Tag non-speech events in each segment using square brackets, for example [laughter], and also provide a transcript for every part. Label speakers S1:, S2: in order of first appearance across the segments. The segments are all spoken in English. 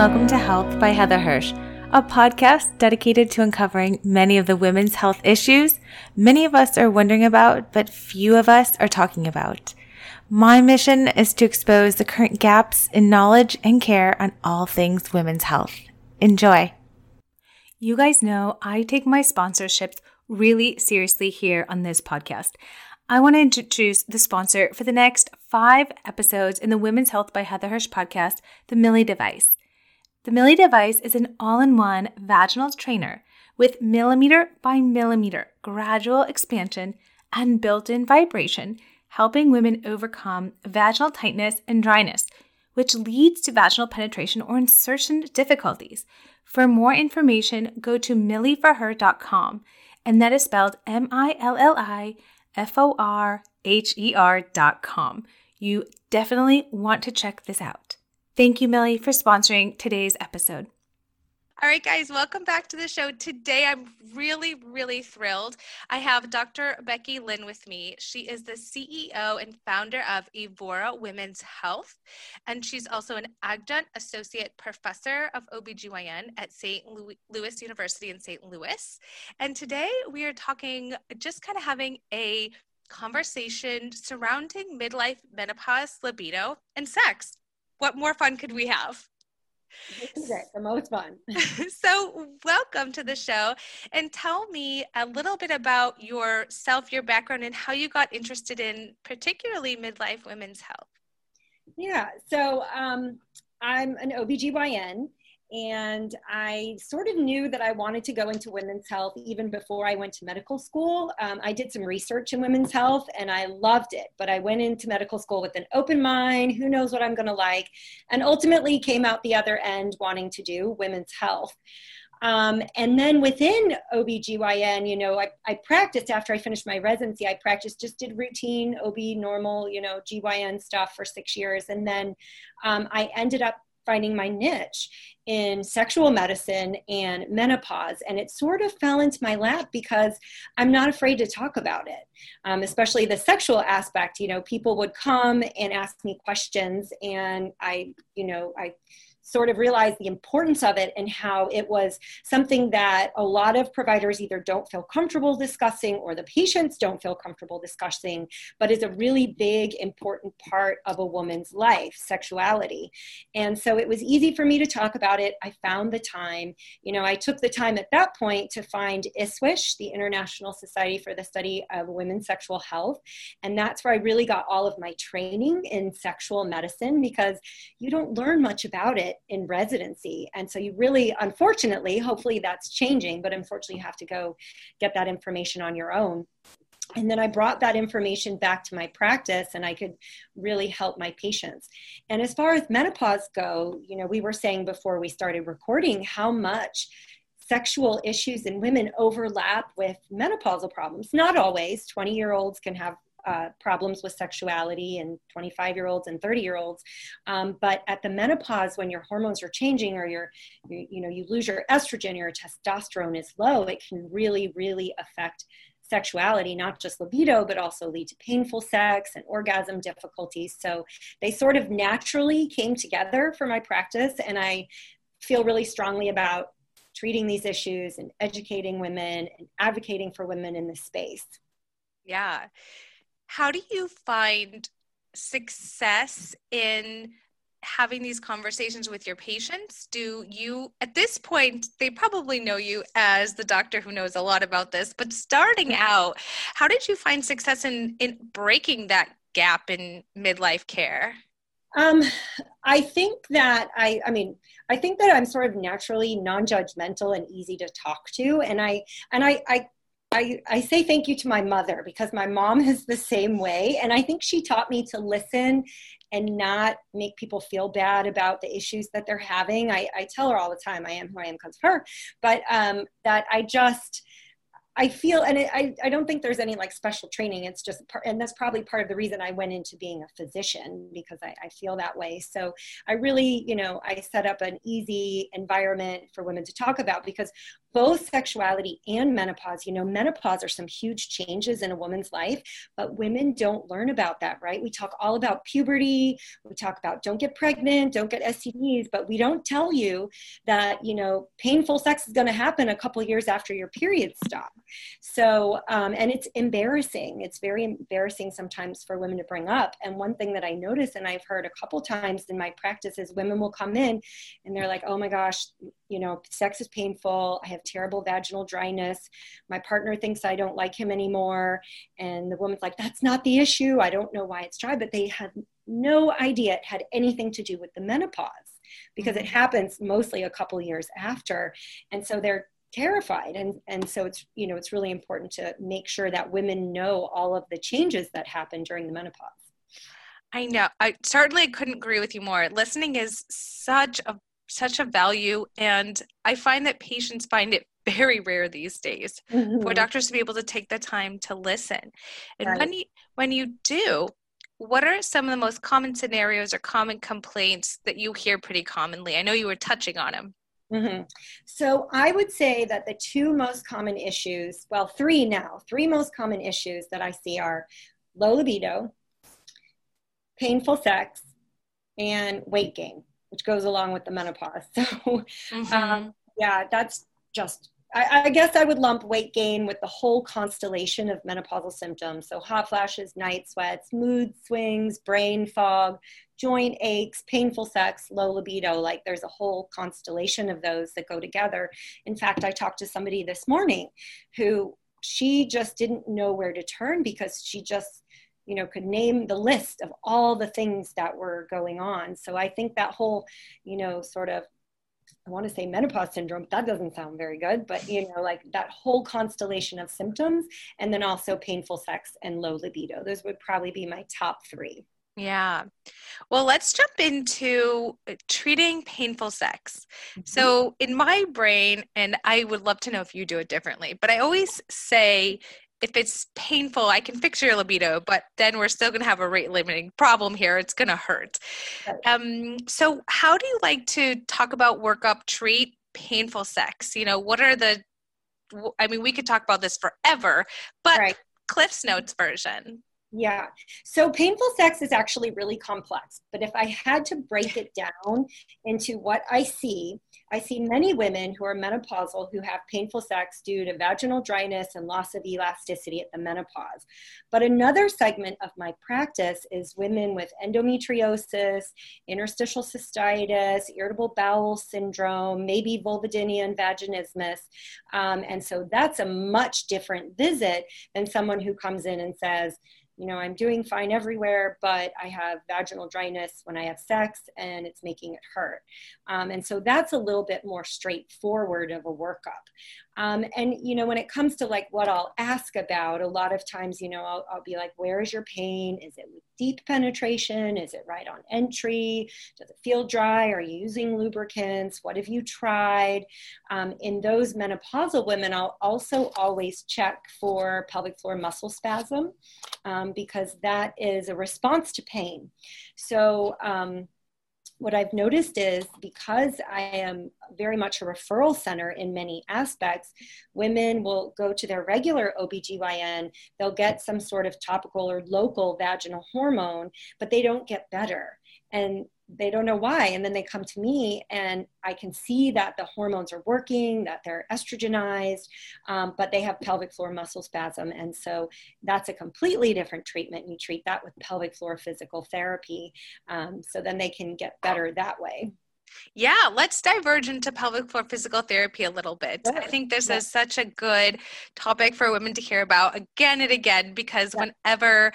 S1: welcome to Health by Heather Hirsch, a podcast dedicated to uncovering many of the women's health issues many of us are wondering about, but few of us are talking about. My mission is to expose the current gaps in knowledge and care on all things women's health. Enjoy. You guys know I take my sponsorships really seriously here on this podcast. I want to introduce the sponsor for the next five episodes in the Women's Health by Heather Hirsch podcast, the Millie Device. The Millie Device is an all in one vaginal trainer with millimeter by millimeter gradual expansion and built in vibration, helping women overcome vaginal tightness and dryness, which leads to vaginal penetration or insertion difficulties. For more information, go to millieforher.com, and that is spelled M I L L I F O R H E R.com. You definitely want to check this out. Thank you, Millie, for sponsoring today's episode.
S2: All right, guys, welcome back to the show. Today, I'm really, really thrilled. I have Dr. Becky Lynn with me. She is the CEO and founder of Evora Women's Health, and she's also an adjunct associate professor of OBGYN at St. Louis University in St. Louis. And today, we are talking, just kind of having a conversation surrounding midlife, menopause, libido, and sex. What more fun could we have?
S3: This is it, the most fun. [laughs]
S2: so, welcome to the show. And tell me a little bit about yourself, your background, and how you got interested in particularly midlife women's health.
S3: Yeah, so um, I'm an OBGYN and I sort of knew that I wanted to go into women's health even before I went to medical school. Um, I did some research in women's health and I loved it, but I went into medical school with an open mind. Who knows what I'm going to like? And ultimately came out the other end wanting to do women's health. Um, and then within OBGYN, you know, I, I practiced after I finished my residency, I practiced, just did routine OB, normal, you know, GYN stuff for six years. And then um, I ended up finding my niche in sexual medicine and menopause. And it sort of fell into my lap because I'm not afraid to talk about it, um, especially the sexual aspect. You know, people would come and ask me questions, and I, you know, I sort of realized the importance of it and how it was something that a lot of providers either don't feel comfortable discussing or the patients don't feel comfortable discussing, but is a really big, important part of a woman's life, sexuality. And so it was easy for me to talk about it. I found the time. You know, I took the time at that point to find ISSWSH, the International Society for the Study of Women's Sexual Health. And that's where I really got all of my training in sexual medicine because you don't learn much about it in residency. And so you really, unfortunately, hopefully that's changing, but unfortunately you have to go get that information on your own. And then I brought that information back to my practice and I could really help my patients. And as far as menopause go, you know, we were saying before we started recording how much sexual issues in women overlap with menopausal problems. Not always. 20 year olds can have uh, problems with sexuality in 25 year olds and 30 year olds um, but at the menopause when your hormones are changing or your you, you know you lose your estrogen your testosterone is low it can really really affect sexuality, not just libido, but also lead to painful sex and orgasm difficulties. So they sort of naturally came together for my practice. And I feel really strongly about treating these issues and educating women and advocating for women in this space.
S2: Yeah how do you find success in having these conversations with your patients? Do you at this point they probably know you as the doctor who knows a lot about this but starting out how did you find success in in breaking that gap in midlife care?
S3: Um, I think that I, I mean, I think that I'm sort of naturally non-judgmental and easy to talk to, and I, and I, I I, I say thank you to my mother because my mom is the same way. And I think she taught me to listen and not make people feel bad about the issues that they're having. I, I tell her all the time, I am who I am because of her, but um, that I just, I feel, and it, I, I don't think there's any like special training. It's just, part, and that's probably part of the reason I went into being a physician because I, I feel that way. So I really, you know, I set up an easy environment for women to talk about because both sexuality and menopause. You know, menopause are some huge changes in a woman's life, but women don't learn about that, right? We talk all about puberty, we talk about don't get pregnant, don't get STDs, but we don't tell you that, you know, painful sex is going to happen a couple years after your period stop. So, um, and it's embarrassing. It's very embarrassing sometimes for women to bring up. And one thing that I notice, and I've heard a couple times in my practice, is women will come in and they're like, oh my gosh, you know, sex is painful. I have terrible vaginal dryness. My partner thinks I don't like him anymore. And the woman's like, that's not the issue. I don't know why it's dry, but they had no idea it had anything to do with the menopause because it mm-hmm. happens mostly a couple years after. And so they're terrified and and so it's you know it's really important to make sure that women know all of the changes that happen during the menopause
S2: I know. I certainly couldn't agree with you more. Listening is such a such a value and i find that patients find it [laughs] very rare these days mm-hmm. for doctors to be able to take the time to listen and right. when you when you do what are some of the most common scenarios or common complaints that you hear pretty commonly i know you were touching on them
S3: Mm-hmm. So I would say that the two most common issues, well, three now, three most common issues that I see are low libido, painful sex, and weight gain which goes along with the menopause. [laughs] So, mm-hmm. um, yeah, that's just, I, I, guess I would lump weight gain with the whole constellation of menopausal symptoms. So, hot flashes, night sweats, mood swings, brain fog, joint aches, painful sex, low libido. Like, there's a whole constellation of those that go together. In fact, I talked to somebody this morning who she just didn't know where to turn because she just you know could name the list of all the things that were going on so i think that whole you know sort of I want to say menopause syndrome, that doesn't sound very good. But you know, like that whole constellation of symptoms, and then also painful sex and low libido. Those would probably be my top three.
S2: Yeah. Well, let's jump into uh, treating painful sex. Mm-hmm. So, in my brain, and I would love to know if you do it differently, but I always say if it's painful, I can fix your libido, but then we're still going to have a rate limiting problem here. It's going to hurt. Um, so, how do you like to talk about workup, treat painful sex? You know, what are the, I mean, we could talk about this forever, but right. Cliff's Notes version.
S3: Yeah. So painful sex is actually really complex. But if I had to break it down into what I see, I see many women who are menopausal who have painful sex due to vaginal dryness and loss of elasticity at the menopause. But another segment of my practice is women with endometriosis, interstitial cystitis, irritable bowel syndrome, maybe vulvodynia and vaginismus. Um, and so that's a much different visit than someone who comes in and says, you know, I'm doing fine everywhere, but I have vaginal dryness when I have sex and it's making it hurt. Um, and so that's a little bit more straightforward of a workup. Um, and, you know, when it comes to like what I'll ask about, a lot of times, you know, I'll, I'll be like, where is your pain? Is it with deep penetration? Is it right on entry? Does it feel dry? Are you using lubricants? What have you tried? Um, in those menopausal women, I'll also always check for pelvic floor muscle spasm um, because that is a response to pain. So, um, what I've noticed is because I am very much a referral center in many aspects, women will go to their regular OBGYN, they'll get some sort of topical or local vaginal hormone, but they don't get better. And they don't know why. And then they come to me, and I can see that the hormones are working, that they're estrogenized, um, but they have pelvic floor muscle spasm. And so that's a completely different treatment. You treat that with pelvic floor physical therapy. Um, so then they can get better that way.
S2: Yeah, let's diverge into pelvic floor physical therapy a little bit. I think this yeah. is such a good topic for women to hear about again and again because yeah. whenever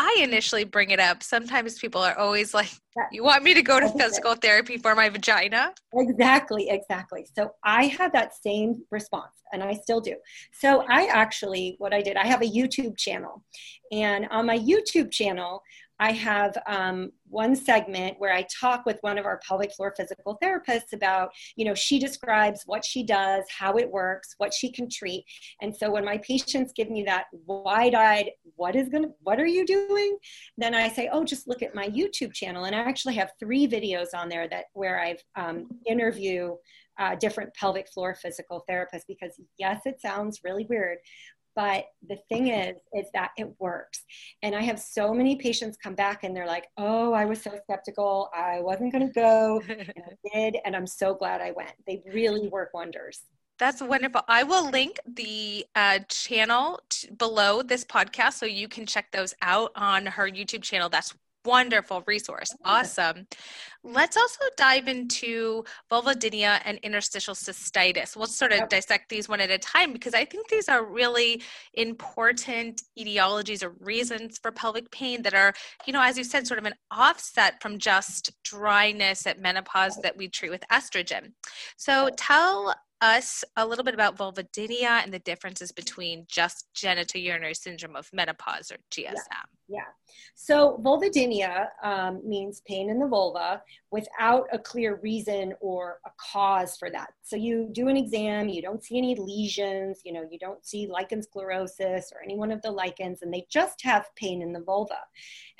S2: I initially bring it up, sometimes people are always like, You want me to go to physical therapy for my vagina?
S3: Exactly, exactly. So I had that same response, and I still do. So I actually, what I did, I have a YouTube channel. And on my YouTube channel, I have um, one segment where I talk with one of our pelvic floor physical therapists about, you know, she describes what she does, how it works, what she can treat. And so when my patients give me that wide eyed, what is to, what are you doing? Then I say, oh, just look at my YouTube channel. And I actually have three videos on there that where I've um, interview uh, different pelvic floor physical therapists because yes, it sounds really weird, but the thing is is that it works. And i have so many patients come back and they're like oh i was so skeptical. I wasn't going to go. And i [laughs] did and i'm so glad i went. They really work wonders.
S2: That's wonderful. I will link the uh, channel t- below this podcast so you can check those out on her YouTube channel. That's wonderful resource. Awesome. Let's also dive into vulvodynia and interstitial cystitis. We'll sort of dissect these one at a time because I think these are really important etiologies or reasons for pelvic pain that are, you know, as you said, sort of an offset from just dryness at menopause that we treat with estrogen. So tell us a little bit about vulvodynia and the differences between just genitourinary syndrome of menopause or GSM.
S3: Yeah. yeah. So vulvodynia um, means pain in the vulva without a clear reason or a cause for that. So you do an exam, you don't see any lesions, you know, you don't see lichen sclerosus or any one of the lichens, and they just have pain in the vulva.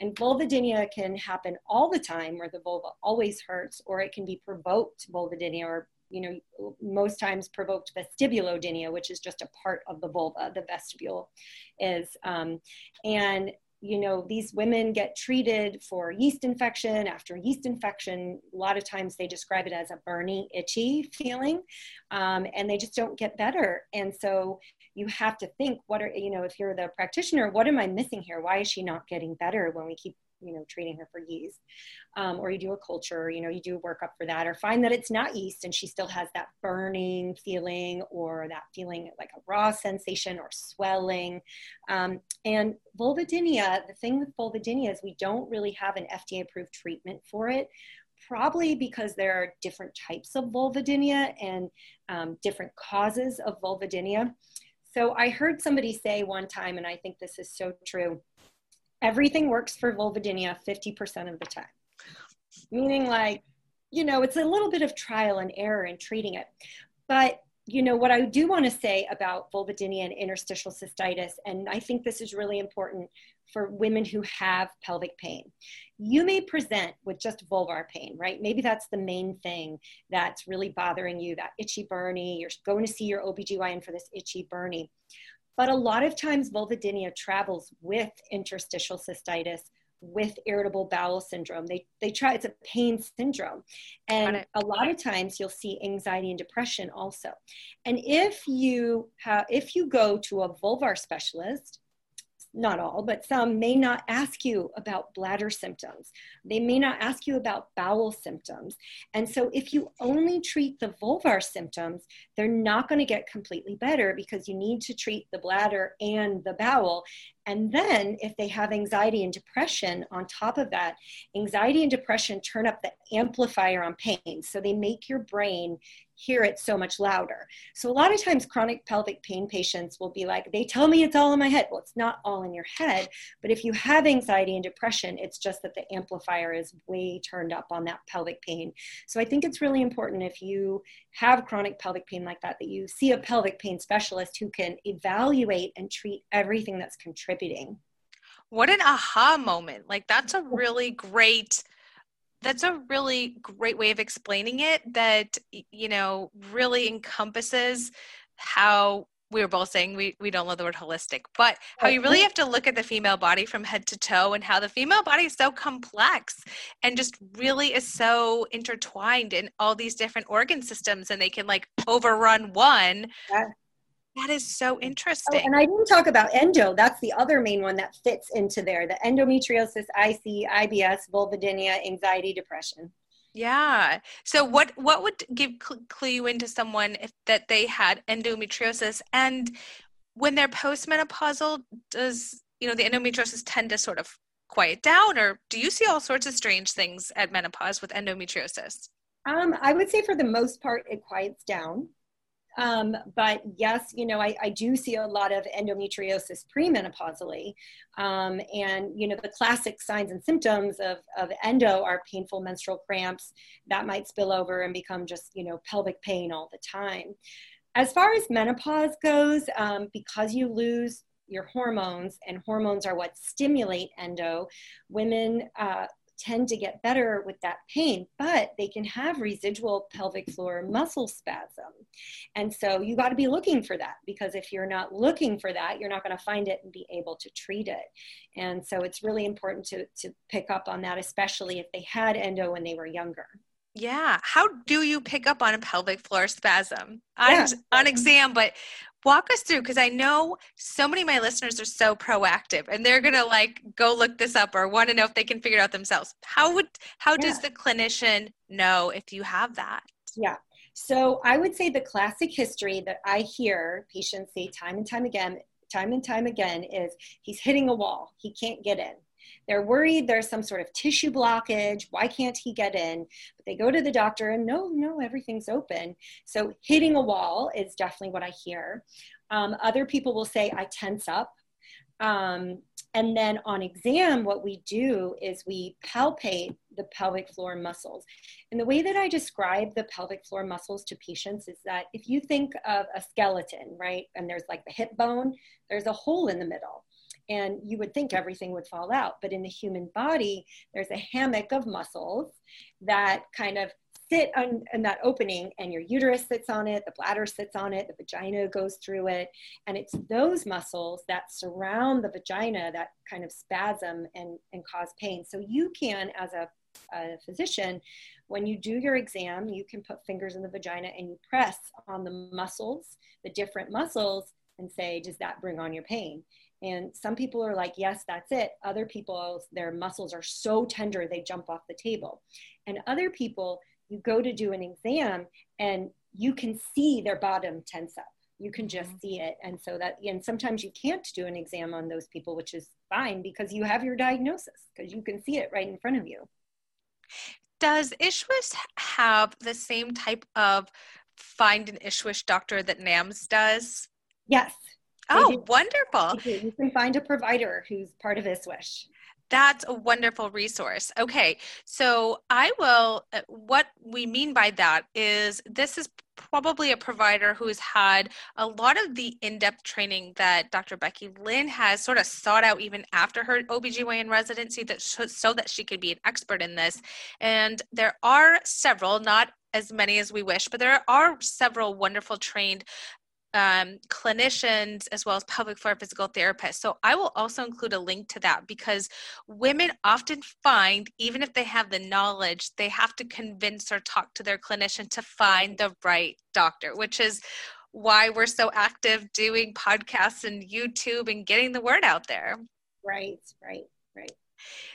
S3: And vulvodynia can happen all the time where the vulva always hurts, or it can be provoked vulvodynia or you know, most times provoked vestibulodynia, which is just a part of the vulva, the vestibule is. Um, and, you know, these women get treated for yeast infection. After yeast infection, a lot of times they describe it as a burning, itchy feeling, um, and they just don't get better. And so you have to think, what are, you know, if you're the practitioner, what am I missing here? Why is she not getting better when we keep you know treating her for yeast um, or you do a culture you know you do a workup for that or find that it's not yeast and she still has that burning feeling or that feeling like a raw sensation or swelling. Um, and vulvodynia the thing with vulvodynia is we don't really have an fda approved treatment for it probably because there are different types of vulvodynia and um, different causes of vulvodynia. So i heard somebody say one time and i think this is so true everything works for vulvodynia 50% of the time. Meaning, like, you know, it's a little bit of trial and error in treating it. But, you know, what I do want to say about vulvodynia and interstitial cystitis, and I think this is really important for women who have pelvic pain. You may present with just vulvar pain, right? Maybe that's the main thing that's really bothering you, that itchy burny. You're going to see your OBGYN for this itchy burny. But a lot of times, vulvodynia travels with interstitial cystitis, with irritable bowel syndrome. They, they try, it's a pain syndrome. And a lot of times you'll see anxiety and depression also. And if you have, if you go to a vulvar specialist, not all, but some may not ask you about bladder symptoms. They may not ask you about bowel symptoms. And so, if you only treat the vulvar symptoms, they're not going to get completely better because you need to treat the bladder and the bowel. And then, if they have anxiety and depression on top of that, anxiety and depression turn up the amplifier on pain. So they make your brain hear it so much louder. So a lot of times, chronic pelvic pain patients will be like, they tell me it's all in my head. Well, it's not all in your head. But if you have anxiety and depression, it's just that the amplifier is way turned up on that pelvic pain. So I think it's really important if you have chronic pelvic pain like that, that you see a pelvic pain specialist who can evaluate and treat everything that's contributing.
S2: What an aha moment. Like, that's a really great that's a really great way of explaining it that you know really encompasses how we were both saying we, we don't love the word holistic, but how you really have to look at the female body from head to toe and how the female body is so complex and just really is so intertwined in all these different organ systems and they can like overrun one. Yeah. That is so oh, interesting.
S3: Oh, and I didn't talk about endo. That's the other main one that fits into there the endometriosis, IC, IBS, vulvodynia, anxiety, depression.
S2: Yeah. So what what would give clue you into someone if that they had endometriosis and when they're postmenopausal does you know the endometriosis tend to sort of quiet down or do you see all sorts of strange things at menopause with endometriosis?
S3: Um, I would say for the most part it quiets down. Um, but yes, you know, I, I, do see a lot of endometriosis premenopausally. Um, and, you know, the classic signs and symptoms of, of endo are painful menstrual cramps that might spill over and become just, you know, pelvic pain all the time. As far as menopause goes, um, because you lose your hormones, and hormones are what stimulate endo, women uh, tend to get better with that pain, but they can have residual pelvic floor muscle spasm. And so you got to be looking for that because if you're not looking for that, you're not going to find it and be able to treat it. And so it's really important to, to pick up on that, especially if they had endo when they were younger.
S2: Yeah. How do you pick up on a pelvic floor spasm yeah. on exam? But walk us through because I know so many of my listeners are so proactive and they're gonna like go look this up or want to know if they can figure it out themselves. How would how yeah. does the clinician know if you have that?
S3: Yeah. So I would say the classic history that I hear patients say time and time again, time and time again is he's hitting a wall. He can't get in. They're worried there's some sort of tissue blockage. Why can't he get in? But they go to the doctor and no, no, everything's open. So hitting a wall is definitely what I hear. Um, other people will say, I tense up. Um, and then on exam, what we do is we palpate the pelvic floor muscles. And the way that I describe the pelvic floor muscles to patients is that if you think of a skeleton, right, and there's like the hip bone, there's a hole in the middle and you would think everything would fall out. But in the human body, there's a hammock of muscles that kind of sit on in that opening, and your uterus sits on it, the bladder sits on it, the vagina goes through it. And it's those muscles that surround the vagina that kind of spasm and, and cause pain. So you can, as a, a physician, when you do your exam, you can put fingers in the vagina and you press on the muscles, the different muscles, and say, Does that bring on your pain? And some people are like, yes, that's it. Other people, their muscles are so tender they jump off the table. And other people, you go to do an exam and you can see their bottom tense up. You can just mm-hmm. see it. And so that, and sometimes you can't do an exam on those people, which is fine because you have your diagnosis because you can see it right in front of you.
S2: Does ISSWSH have the same type of find an ISSWSH doctor that NAMS does?
S3: Yes,
S2: Oh, wonderful.
S3: You can find a provider who's part of ISSWSH.
S2: That's a wonderful resource. Okay, so I will, uh, what we mean by that is this is probably a provider who's had a lot of the in-depth training that Dr. Becky Lynn has sort of sought out even after her OBGYN residency that so that she could be an expert in this. And there are several, not as many as we wish, but there are several wonderful trained um, clinicians as well as pelvic floor physical therapists. So I will also include a link to that because women often find, even if they have the knowledge, they have to convince or talk to their clinician to find the right doctor, which is why we're so active doing podcasts and YouTube and getting the word out there.
S3: Right, right, right.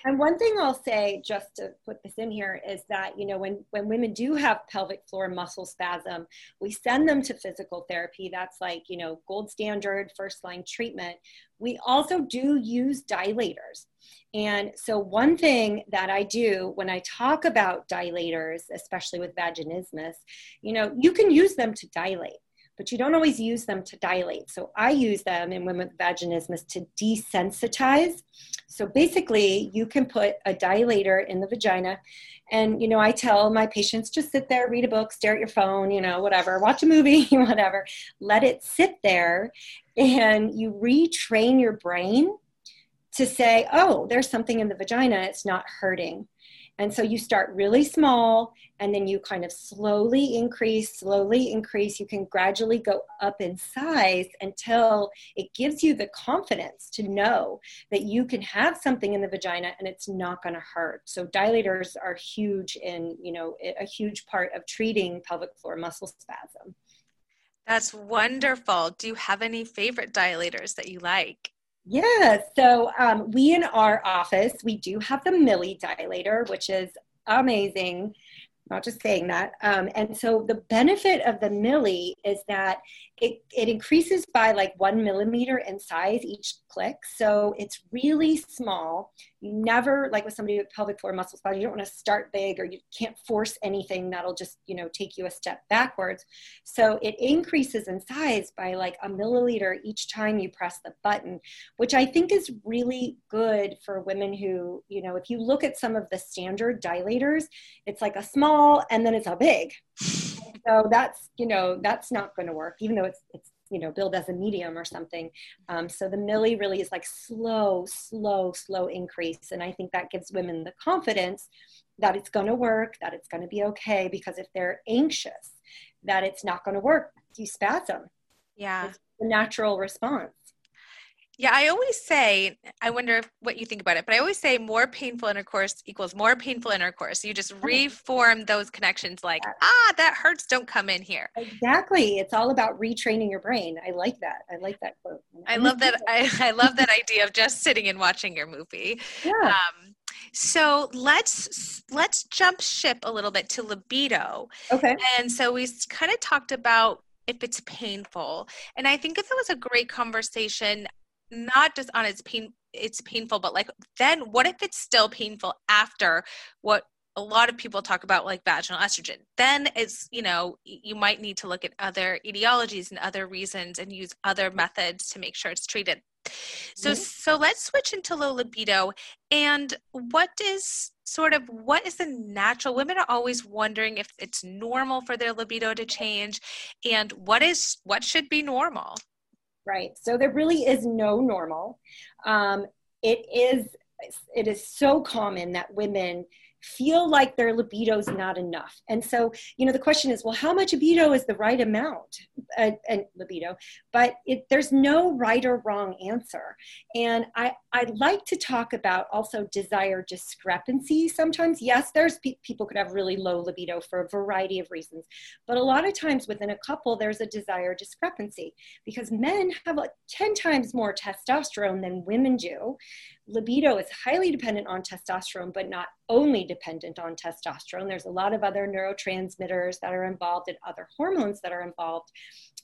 S3: And one thing I'll say, just to put this in here, is that you know when when women do have pelvic floor muscle spasm, we send them to physical therapy. That's like you know gold standard first line treatment. We also do use dilators. And so, one thing that I do when I talk about dilators, especially with vaginismus, you know, you can use them to dilate but you don't always use them to dilate. So I use them in women with vaginismus to desensitize. So basically, you can put a dilator in the vagina. And, you know, I tell my patients just sit there, read a book, stare at your phone, you know, whatever, watch a movie, [laughs] whatever. Let it sit there and you retrain your brain to say, oh, there's something in the vagina, it's not hurting. And so you start really small and then you kind of slowly increase, slowly increase. You can gradually go up in size until it gives you the confidence to know that you can have something in the vagina and it's not going to hurt. So dilators are huge in, you know, a huge part of treating pelvic floor muscle spasm.
S2: That's wonderful. Do you have any favorite dilators that you like?
S3: Yeah, so um, we in our office, we do have the Millie dilator, which is amazing not just saying that. Um, and so the benefit of the Millie is that it, it increases by like one millimeter in size each click. So it's really small. You never, like with somebody with pelvic floor muscle spasm, you don't want to start big or you can't force anything that'll just, you know, take you a step backwards. So it increases in size by like a milliliter each time you press the button, which I think is really good for women who, you know, if you look at some of the standard dilators, it's like a small and then it's a big. [laughs] So that's, you know, that's not going to work, even though it's, it's you know billed as a medium or something. Um, so the Millie really is like slow slow slow increase and i think that gives women the confidence that it's going to work that it's going to be okay because if they're anxious that it's not going to work you spasm.
S2: Yeah.
S3: It's the natural response
S2: yeah, I always say, I wonder what you think about it, but I always say more painful intercourse equals more painful intercourse. You just reform those connections like, ah, that hurts, don't come in here.
S3: Exactly. It's all about retraining your brain. I like that. I like that quote.
S2: I love that. I, I love that idea of just sitting and watching your movie.
S3: Yeah.
S2: Um, so let's let's jump ship a little bit to libido.
S3: Okay.
S2: And so we kind of talked about if it's painful. And I think that was a great conversation not just on its pain it's painful but like then what if it's still painful after what a lot of people talk about like vaginal estrogen? Then it's you know you might need to look at other etiologies and other reasons and use other methods to make sure it's treated. So mm-hmm. so let's switch into low libido. And what is sort of what is the natural women are always wondering if it's normal for their libido to change and what is what should be normal
S3: right? So there really is no normal. Um, it is it is so common that women feel like their libido is not enough. And so, you know, the question is, well, how much libido is the right amount? Uh, and libido, but it, there's no right or wrong answer. And I, I like to talk about also desire discrepancy sometimes. Yes, there's pe- people could have really low libido for a variety of reasons, but a lot of times within a couple, there's a desire discrepancy because men have like 10 times more testosterone than women do libido is highly dependent on testosterone, but not only dependent on testosterone. There's a lot of other neurotransmitters that are involved and other hormones that are involved.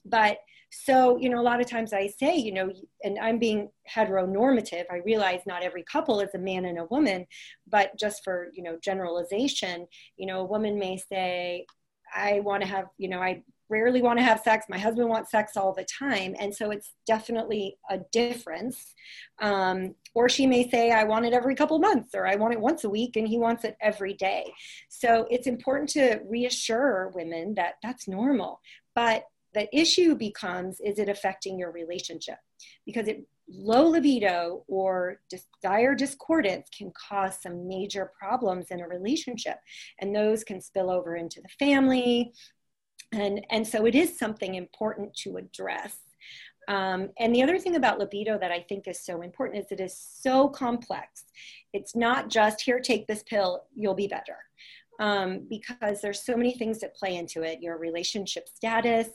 S3: But so, you know, a lot of times I say, you know, and I'm being heteronormative. I realize not every couple is a man and a woman, but just for, you know, generalization, you know, a woman may say, I want to have, you know, I rarely want to have sex. My husband wants sex all the time. And so it's definitely a difference. Um, or she may say, I want it every couple months, or I want it once a week, and he wants it every day. So it's important to reassure women that that's normal. But the issue becomes is it affecting your relationship? Because it low libido or desire discordance can cause some major problems in a relationship and those can spill over into the family and and so it is something important to address um, and the other thing about libido that I think is so important is it is so complex. It's not just here, take this pill, you'll be better. Um, because there's so many things that play into it your relationship status,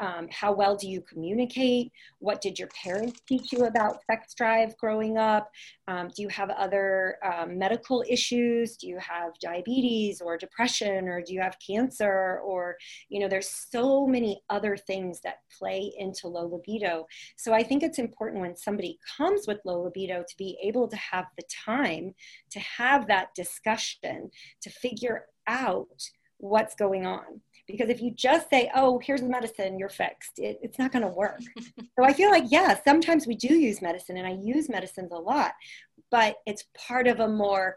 S3: um, how well do you communicate? What did your parents teach you about sex drive growing up? Um, do you have other um, medical issues? Do you have diabetes or depression or do you have cancer? Or, you know, there's so many other things that play into low libido. So I think it's important when somebody comes with low libido to be able to have the time to have that discussion to figure out what's going on because if you just say oh here's the medicine you're fixed it, it's not going to work. [laughs] So i feel like yeah sometimes we do use medicine and i use medicines a lot but it's part of a more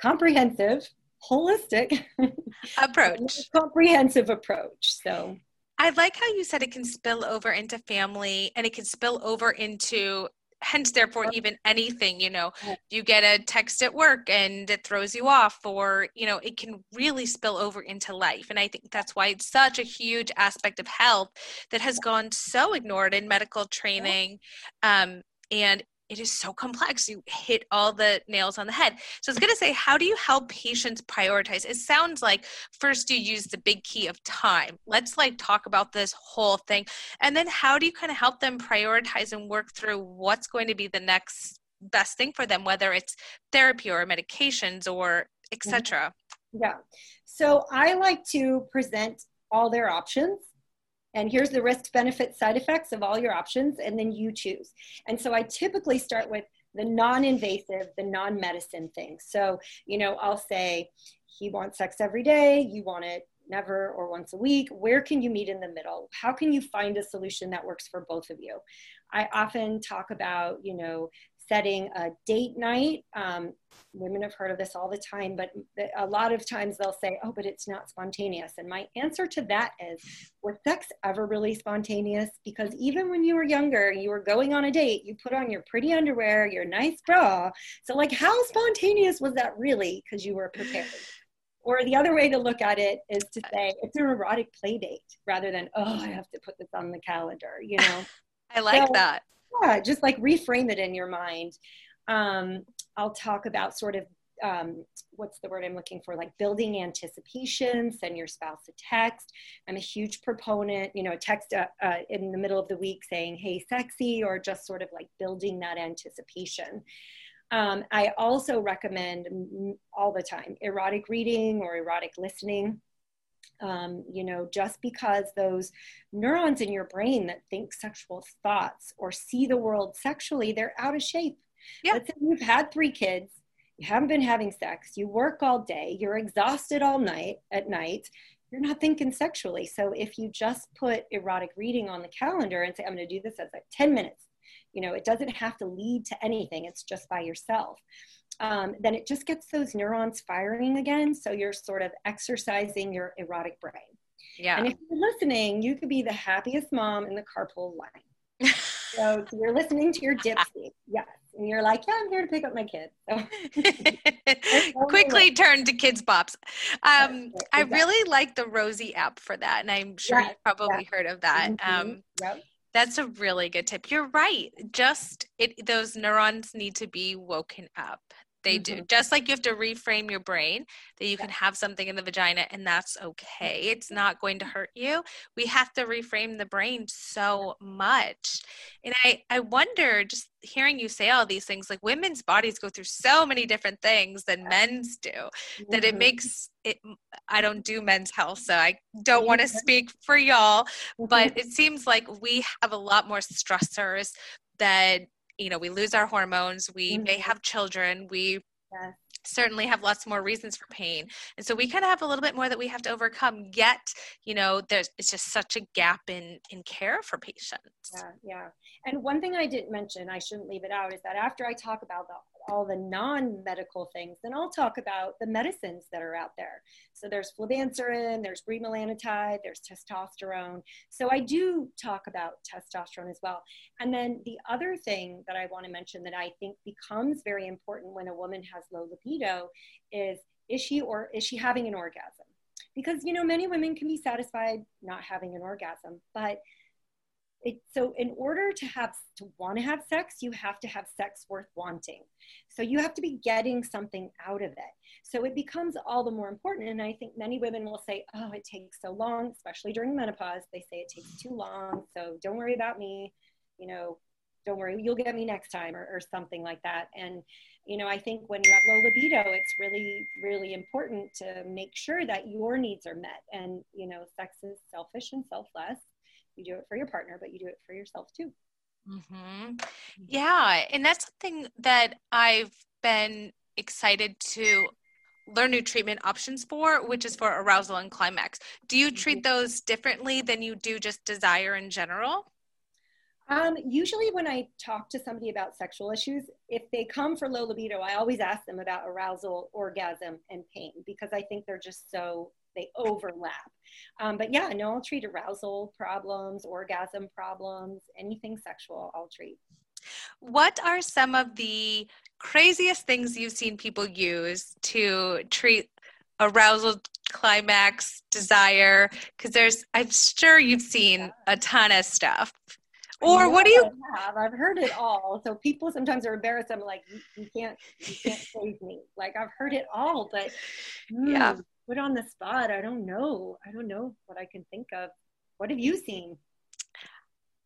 S3: comprehensive holistic [laughs]
S2: approach. [laughs]
S3: comprehensive approach so.
S2: I like how you said it can spill over into family and it can spill over into hence therefore even anything you know you get a text at work and it throws you off or you know it can really spill over into life. And i think that's why it's such a huge aspect of health that has gone so ignored in medical training um, and it is so complex. You hit all the nails on the head. So I was going to say, how do you help patients prioritize? It sounds like first you use the big key of time. Let's like talk about this whole thing. And then how do you kind of help them prioritize and work through what's going to be the next best thing for them, whether it's therapy or medications or etc. Mm-hmm.
S3: Yeah. So I like to present all their options and here's the risk benefit side effects of all your options and then you choose and so i typically start with the non-invasive the non-medicine things so you know i'll say he wants sex every day you want it never, or once a week? Where can you meet in the middle? How can you find a solution that works for both of you? I often talk about, you know, setting a date night. Um, women have heard of this all the time, but a lot of times they'll say, oh, but it's not spontaneous. And my answer to that is, was sex ever really spontaneous? Because even when you were younger, you were going on a date, you put on your pretty underwear, your nice bra. So, like, how spontaneous was that really? Because you were prepared. Or the other way to look at it is to say it's an erotic play date rather than, oh, I have to put this on the calendar, you know? [laughs]
S2: I like so, that
S3: yeah, just like reframe it in your mind. Um, I'll talk about sort of um, what's the word I'm looking for? Like building anticipation, send your spouse a text. I'm a huge proponent, you know, a text uh, uh, in the middle of the week saying, hey, sexy, or just sort of like building that anticipation. Um, I also recommend all the time erotic reading or erotic listening um, you know, just because those neurons in your brain that think sexual thoughts or see the world sexually, they're out of shape. Yeah. Let's say you've had three kids, you haven't been having sex, you work all day, you're exhausted all night at night, you're not thinking sexually. So if you just put erotic reading on the calendar and say, I'm going to do this as like 10 minutes, you know, it doesn't have to lead to anything, it's just by yourself um, then it just gets those neurons firing again. So you're sort of exercising your erotic brain. Yeah. And if you're listening, you could be the happiest mom in the carpool line. [laughs] so, you're listening to your Dipsea. Yes. And you're like, yeah, I'm here to pick up my kid. [laughs]
S2: So. [laughs] Quickly turn to Kidz Bops. Um, exactly. I really like the Rosy app for that. And I'm sure yes, you've probably yes. heard of that. Mm-hmm. Um, yep. That's a really good tip. You're right. Just it those neurons need to be woken up. They mm-hmm. do. Just like you have to reframe your brain that you can have something in the vagina and that's okay. It's not going to hurt you. We have to reframe the brain so much. And I I wonder just hearing you say all these things like women's bodies go through so many different things than men's do that mm-hmm. it makes it I don't do men's health so I don't want to speak for y'all but mm-hmm. it seems like we have a lot more stressors that you know we lose our hormones we mm-hmm. may have children we yes. certainly have lots more reasons for pain and so we kind of have a little bit more that we have to overcome yet you know there's it's just such a gap in in care for patients
S3: yeah yeah and one thing i didn't mention i shouldn't leave it out is that after i talk about the all the non-medical things, then I'll talk about the medicines that are out there. So there's flibanserin, there's bremelanotide, there's testosterone. So I do talk about testosterone as well. And then the other thing that I want to mention that I think becomes very important when a woman has low libido is is she or is she having an orgasm? Because you know many women can be satisfied not having an orgasm, but it, so in order to have to want to have sex you have to have sex worth wanting. So you have to be getting something out of it. So it becomes all the more important and i think many women will say oh it takes so long especially during menopause. They say it takes too long so don't worry about me. You know don't worry you'll get me next time or, or something like that. And you know i think when you have low libido it's really really important to make sure that your needs are met. And you know sex is selfish and selfless you do it for your partner, but you do it for yourself too.
S2: Mm-hmm. Yeah. And that's something that I've been excited to learn new treatment options for, which is for arousal and climax. Do you treat mm-hmm. those differently than you do just desire in general?
S3: Um, usually, when I talk to somebody about sexual issues, if they come for low libido, I always ask them about arousal, orgasm, and pain because I think they're just so they overlap. Um, but yeah, no, I'll treat arousal problems, orgasm problems, anything sexual, I'll treat.
S2: What are some of the craziest things you've seen people use to treat arousal, climax, desire? Because there's, I'm sure you've seen a ton of stuff. Or what do you
S3: have? I've heard it all. So people sometimes are embarrassed. I'm like, you, you can't, you can't save me. Like I've heard it all, but mm, yeah, put on the spot. I don't know. I don't know what I can think of. What have you seen?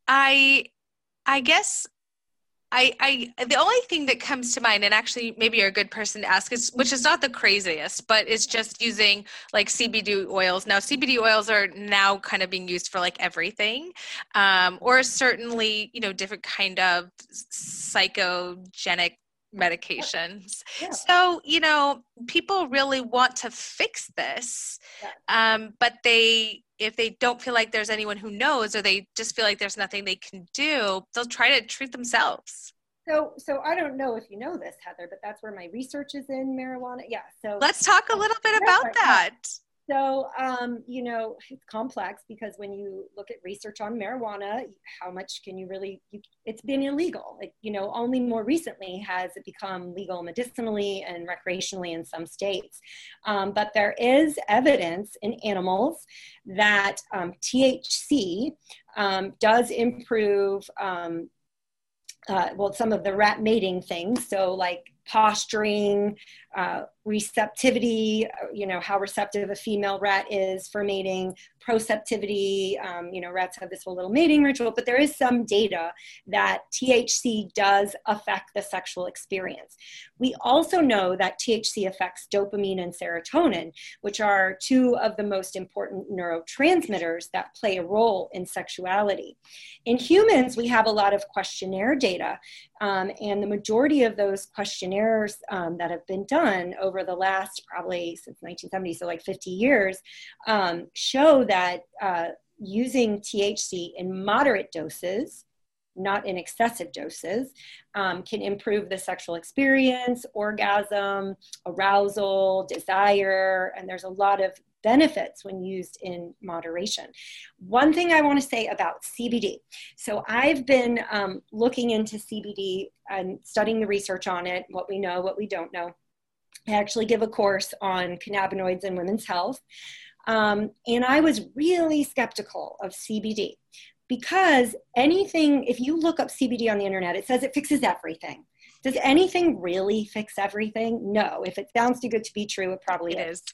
S2: I I guess I, I the only thing that comes to mind, and actually maybe you're a good person to ask, is which is not the craziest, but it's just using like CBD oils. Now CBD oils are now kind of being used for like everything, um, or certainly you know different kind of psychogenic medications. Yeah. So, you know, people really want to fix this, yeah. um, but they, if they don't feel like there's anyone who knows or they just feel like there's nothing they can do, they'll try to treat themselves.
S3: So, so I don't know if you know this, Heather, but that's where my research is in marijuana. Yeah. So
S2: let's talk a little bit about that.
S3: So, um, you know, it's complex because when you look at research on marijuana, how much can you really, you, it's been illegal. Like, you know, only more recently has it become legal medicinally and recreationally in some states. Um, but there is evidence in animals that um, THC um, does improve um, uh, well, some of the rat mating things. So, like posturing, uh, receptivity, uh, you know, how receptive a female rat is for mating, proceptivity. Um, you know, rats have this whole little mating ritual, but there is some data that THC does affect the sexual experience. We also know that THC affects dopamine and serotonin, which are two of the most important neurotransmitters that play a role in sexuality. In humans, we have a lot of questionnaire data, um, and the majority of those questionnaires um, that have been done over the last probably since 1970, so like 50 years, um, show that uh, using THC in moderate doses, not in excessive doses, um, can improve the sexual experience, orgasm, arousal, desire, and there's a lot of benefits when used in moderation. One thing I want to say about CBD. So I've been um, looking into CBD and studying the research on it, what we know, what we don't know. I actually give a course on cannabinoids and women's health. Um, and I was really skeptical of CBD because anything, if you look up CBD on the internet, it says it fixes everything. Does anything really fix everything? No. If it sounds too good to be true, it probably it is. is.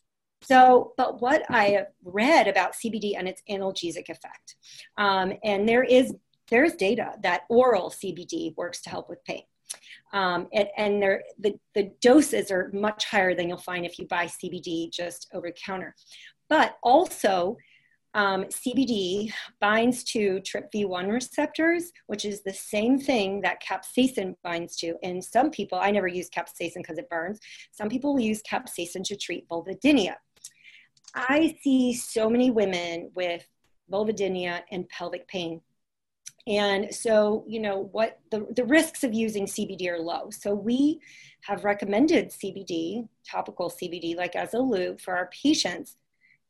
S3: So, but what I have read about CBD and its analgesic effect, um, and there is there's data that oral CBD works to help with pain. Um, and, and the, the doses are much higher than you'll find if you buy CBD just over the counter. But also, um, CBD binds to TRPV1 receptors, which is the same thing that capsaicin binds to. And some people, I never use capsaicin because it burns. Some people will use capsaicin to treat vulvodynia. I see so many women with vulvodynia and pelvic pain and so, you know, what the, the risks of using CBD are low. So we have recommended CBD, topical CBD, like as a lube for our patients.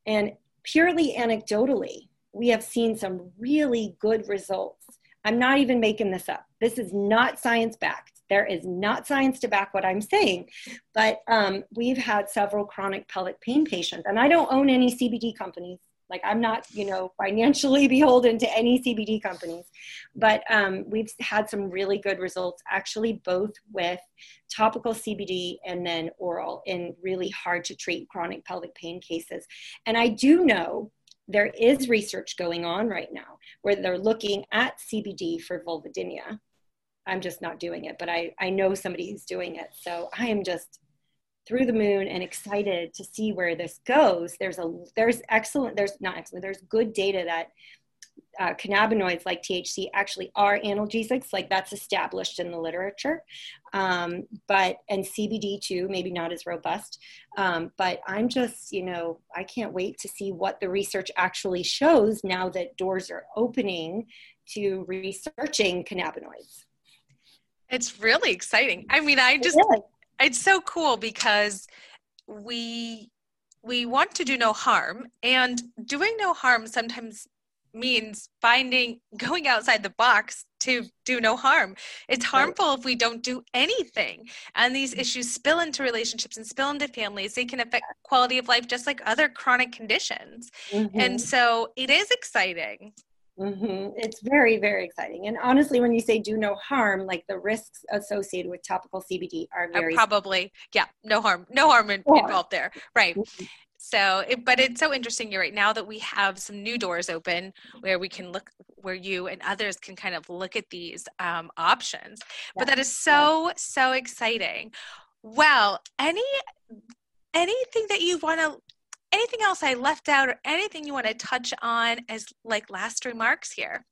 S3: And purely anecdotally, we have seen some really good results. I'm not even making this up. This is not science backed. There is not science to back what I'm saying, but um, we've had several chronic pelvic pain patients, and I don't own any CBD companies. Like I'm not, you know, financially [laughs] beholden to any CBD companies, but um, we've had some really good results actually both with topical CBD and then oral in really hard to treat chronic pelvic pain cases. And I do know there is research going on right now where they're looking at CBD for vulvodynia. I'm just not doing it, but I, I know somebody who's doing it. So I am just through the moon and excited to see where this goes. There's a there's excellent there's not excellent there's good data that uh, cannabinoids like THC actually are analgesics, like that's established in the literature. Um, but and CBD too, maybe not as robust. Um, but I'm just, you know, I can't wait to see what the research actually shows now that doors are opening to researching cannabinoids.
S2: It's really exciting. I mean, I just it's so cool because we we want to do no harm and doing no harm sometimes means finding [laughs] going outside the box to do no harm. It's harmful if we don't do anything and these issues spill into relationships and spill into families. They can affect quality of life just like other chronic conditions. Mm-hmm. and so it is exciting
S3: Mm-hmm. It's very, very exciting. And honestly, when you say do no harm, like the risks associated with topical CBD are uh, very
S2: probably, yeah, no harm, no harm in, involved there, right? Mm-hmm. So, it, but it's so interesting. You're right. Now that we have some new doors open where we can look, where you and others can kind of look at these um, options. Yeah. But that is so, so exciting. Well, any anything that you want to anything else I left out or anything you want to touch on as like last remarks here?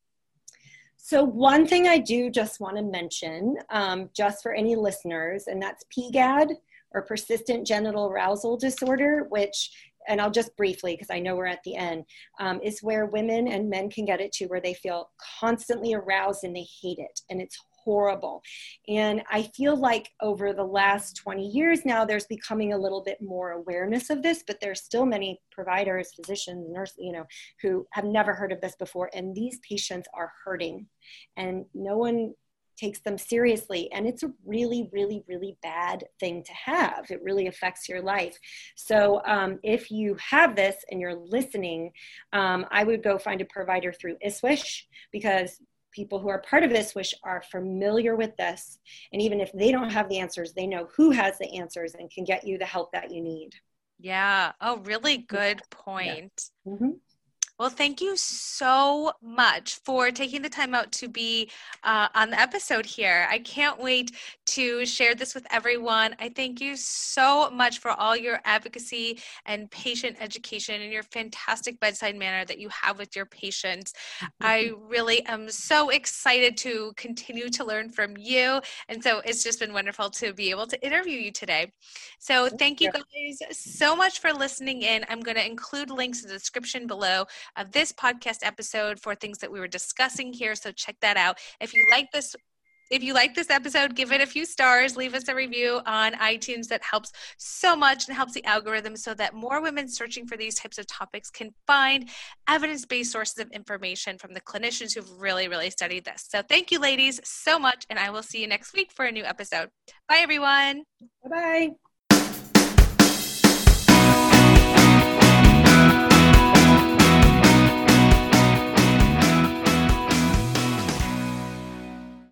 S3: So, one thing I do just want to mention, um, just for any listeners, and that's PGAD or persistent genital arousal disorder, which and I'll just briefly, because I know we're at the end, um, is where women and men can get it to where they feel constantly aroused and they hate it. And it's horrible. And I feel like over the last 20 years now, there's becoming a little bit more awareness of this, but there's still many providers, physicians, nurses, you know, who have never heard of this before. And these patients are hurting. And no one takes them seriously. And it's a really, really, really bad thing to have. It really affects your life. So um, if you have this and you're listening, um, I would go find a provider through ISSWSH because people who are part of ISSWSH are familiar with this. And even if they don't have the answers, they know who has the answers and can get you the help that you need.
S2: Yeah. Oh, really good point. Yeah. Mm-hmm. Well, thank you so much for taking the time out to be uh, on the episode here. I can't wait to share this with everyone. I thank you so much for all your advocacy and patient education and your fantastic bedside manner that you have with your patients. I really am so excited to continue to learn from you. And so it's just been wonderful to be able to interview you today. So thank you guys so much for listening in. I'm going to include links in the description below of this podcast episode for things that we were discussing here. So check that out. If you like this if you like this episode, give it a few stars, leave us a review on iTunes. That helps so much and helps the algorithm so that more women searching for these types of topics can find evidence based sources of information from the clinicians who've really, really studied this. So thank you, ladies, so much. And I will see you next week for a new episode. Bye, everyone.
S3: Bye bye.